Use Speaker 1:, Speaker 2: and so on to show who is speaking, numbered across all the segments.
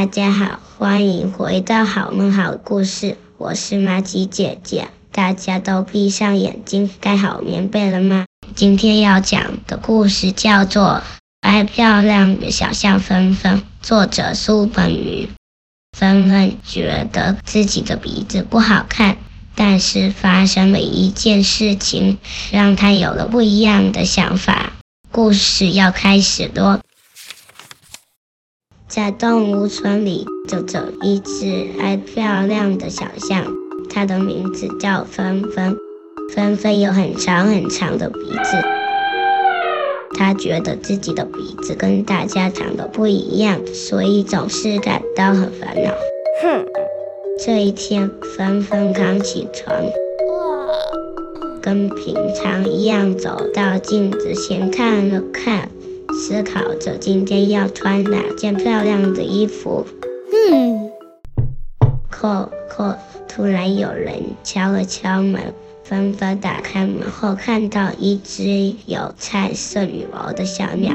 Speaker 1: 大家好，欢迎回到好梦好故事，我是玛吉姐姐。大家都闭上眼睛，盖好棉被了吗？今天要讲的故事叫做《爱漂亮的小象芬芬》，作者苏本鱼。芬芬觉得自己的鼻子不好看，但是发生了一件事情，让她有了不一样的想法。故事要开始咯。在动物村里，就走一只爱漂亮的小象，它的名字叫芬芬。芬芬有很长很长的鼻子，它觉得自己的鼻子跟大家长得不一样，所以总是感到很烦恼。哼！这一天，芬芬刚起床，跟平常一样走到镜子前看了看，思考着今天要穿哪件漂亮的衣服。嗯，叩叩，突然有人敲了敲门。芬芬打开门后，看到一只有彩色羽毛的小鸟，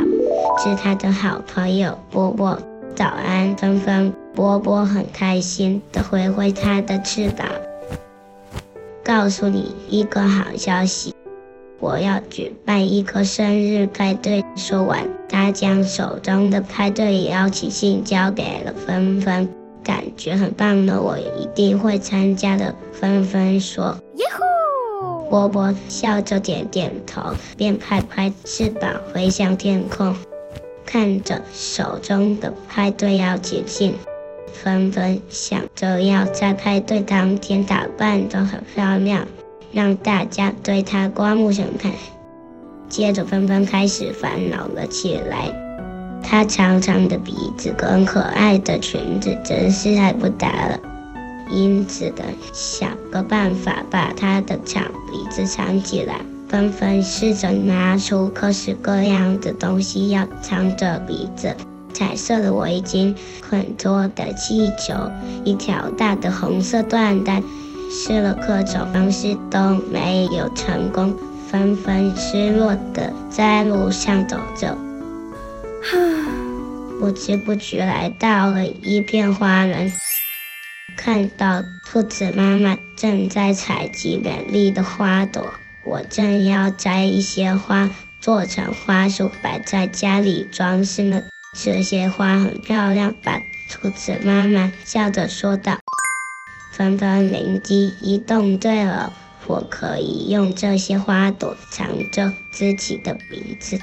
Speaker 1: 是他的好朋友波波。早安，芬芬。波波很开心地挥挥它的翅膀，告诉你一个好消息，我要举办一个生日派对。说完，他将手中的派对邀请信交给了芬芬，感觉很棒呢，我一定会参加的。芬芬说。波波笑着点点头，便拍拍翅膀飞向天空，看着手中的派对邀请信，芬芬想着要在派对当天打扮得很漂亮，让大家对她刮目相看。接着，芬芬开始烦恼了起来，她长长的鼻子跟可爱的裙子真是太不搭了。因此的想个办法把她的长鼻子藏起来。芬芬试着拿出各式各样的东西要藏着鼻子：彩色的围巾、很多的气球、一条大的红色缎带。试了各种方式都没有成功。纷纷失落的在路上走着，不知不觉来到了一片花园。看到兔子妈妈正在采集美丽的花朵，我正要摘一些花做成花束摆在家里装饰呢。这些花很漂亮吧？兔子妈妈笑着说道。芬芬灵机一动，对了，我可以用这些花朵藏着自己的鼻子。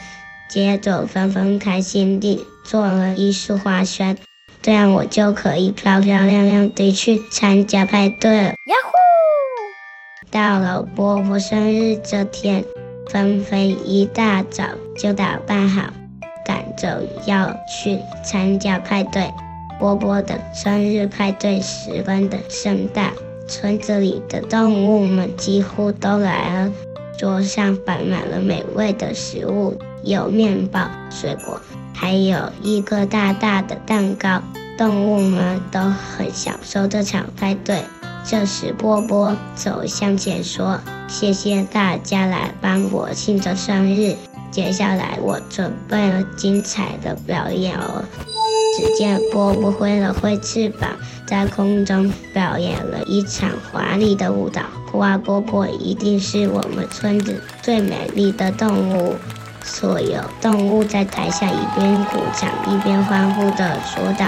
Speaker 1: 接着，芬芬开心地做了一束花圈。这样我就可以漂漂亮亮地去参加派对了。呀呼！到了波波生日这天，芬芬一大早就打扮好，赶着要去参加派对。波波的生日派对十分的盛大，村子里的动物们几乎都来了，桌上摆满了美味的食物，有面包、水果。还有一个大大的蛋糕，动物们都很享受这场派对。这时，波波走向前说：“谢谢大家来帮我庆祝生日。接下来，我准备了精彩的表演哦。”只见波波挥了挥翅膀，在空中表演了一场华丽的舞蹈。哇，波波一定是我们村子最美丽的动物。所有动物在台下一边鼓掌一边欢呼地说道：“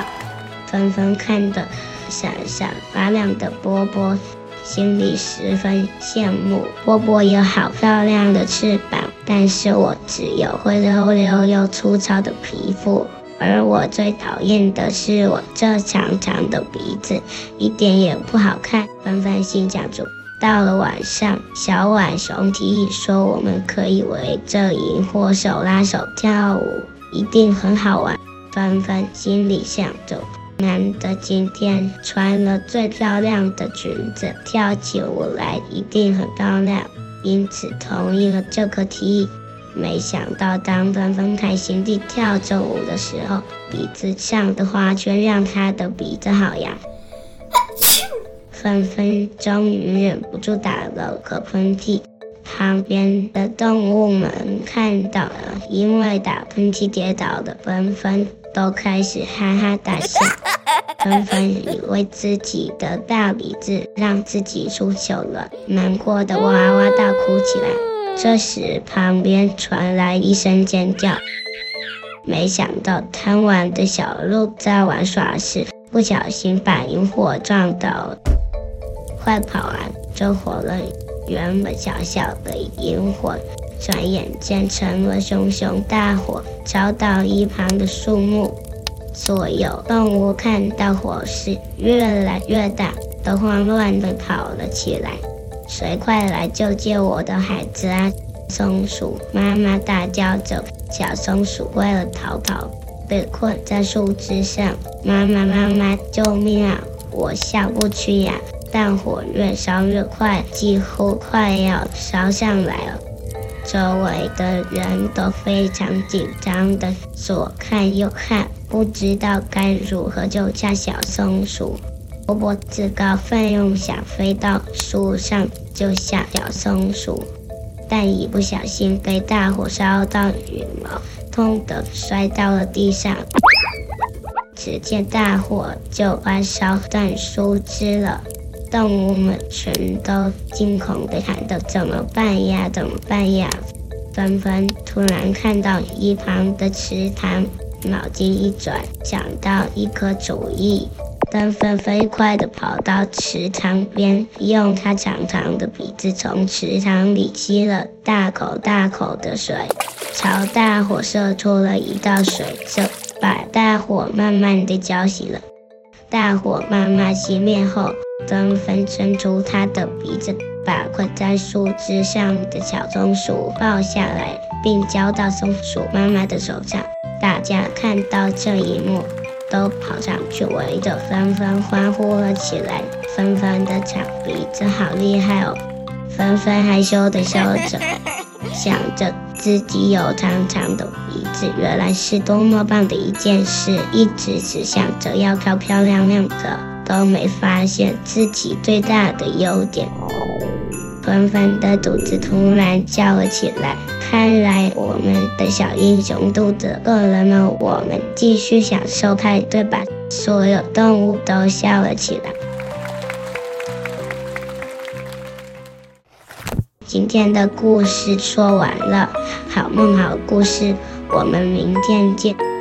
Speaker 1: 纷纷看着闪闪发亮的波波，心里十分羡慕。波波有好漂亮的翅膀，但是我只有灰溜溜又粗糙的皮肤，而我最讨厌的是我这长长的鼻子，一点也不好看。”芬芬心想着。到了晚上，小浣熊提议说：“我们可以围着萤火手拉手跳舞，一定很好玩。”芬芬心里想着，难得今天穿了最漂亮的裙子，跳起舞来一定很漂亮，因此同意了这个提议。没想到，当芬芬开心地跳着舞的时候，鼻子上的花圈让她的鼻子好痒。芬芬终于忍不住打了个喷嚏，旁边的动物们看到了，因为打喷嚏跌倒的纷纷都开始哈哈大笑。纷纷以为自己的大鼻子让自己出糗了，难过的哇哇大哭起来。这时，旁边传来一声尖叫。没想到贪玩的小鹿在玩耍时，不小心把萤火撞倒，快跑啊！这火了原本小小的萤火，转眼间成了熊熊大火，烧到一旁的树木。所有动物看到火势越来越大，都慌乱地跑了起来。谁快来救救我的孩子啊！松鼠妈妈大叫着。小松鼠为了逃跑，被困在树枝上。妈妈，妈妈，救命啊！我下不去呀！大火越烧越快，几乎快要烧上来了。周围的人都非常紧张的左看右看，不知道该如何救下小松鼠。波波自告奋勇想飞到树上救下小松鼠。但一不小心被大火烧到羽毛，痛得摔到了地上。只见大火就快烧断树枝了，动物们全都惊恐地喊道：“怎么办呀？怎么办呀？”纷纷突然看到一旁的池塘，脑筋一转，想到一颗主意。纷纷飞快地跑到池塘边，用它长长的鼻子从池塘里吸了大口大口的水，朝大火射出了一道水柱，把大火慢慢地浇熄了。大火慢慢熄灭后，纷纷伸出它的鼻子，把困在树枝上的小松鼠抱下来，并交到松鼠妈妈的手上。大家看到这一幕。都跑上去围着纷纷欢呼了起来。纷纷的长鼻子好厉害哦！纷纷害羞的笑着，想着自己有长长的鼻子，原来是多么棒的一件事。一直只想着要漂漂亮亮的，都没发现自己最大的优点。纷纷的肚子突然叫了起来。看来我们的小英雄肚子饿了呢，我们继续享受派对吧！所有动物都笑了起来。今天的故事说完了，好梦好故事，我们明天见。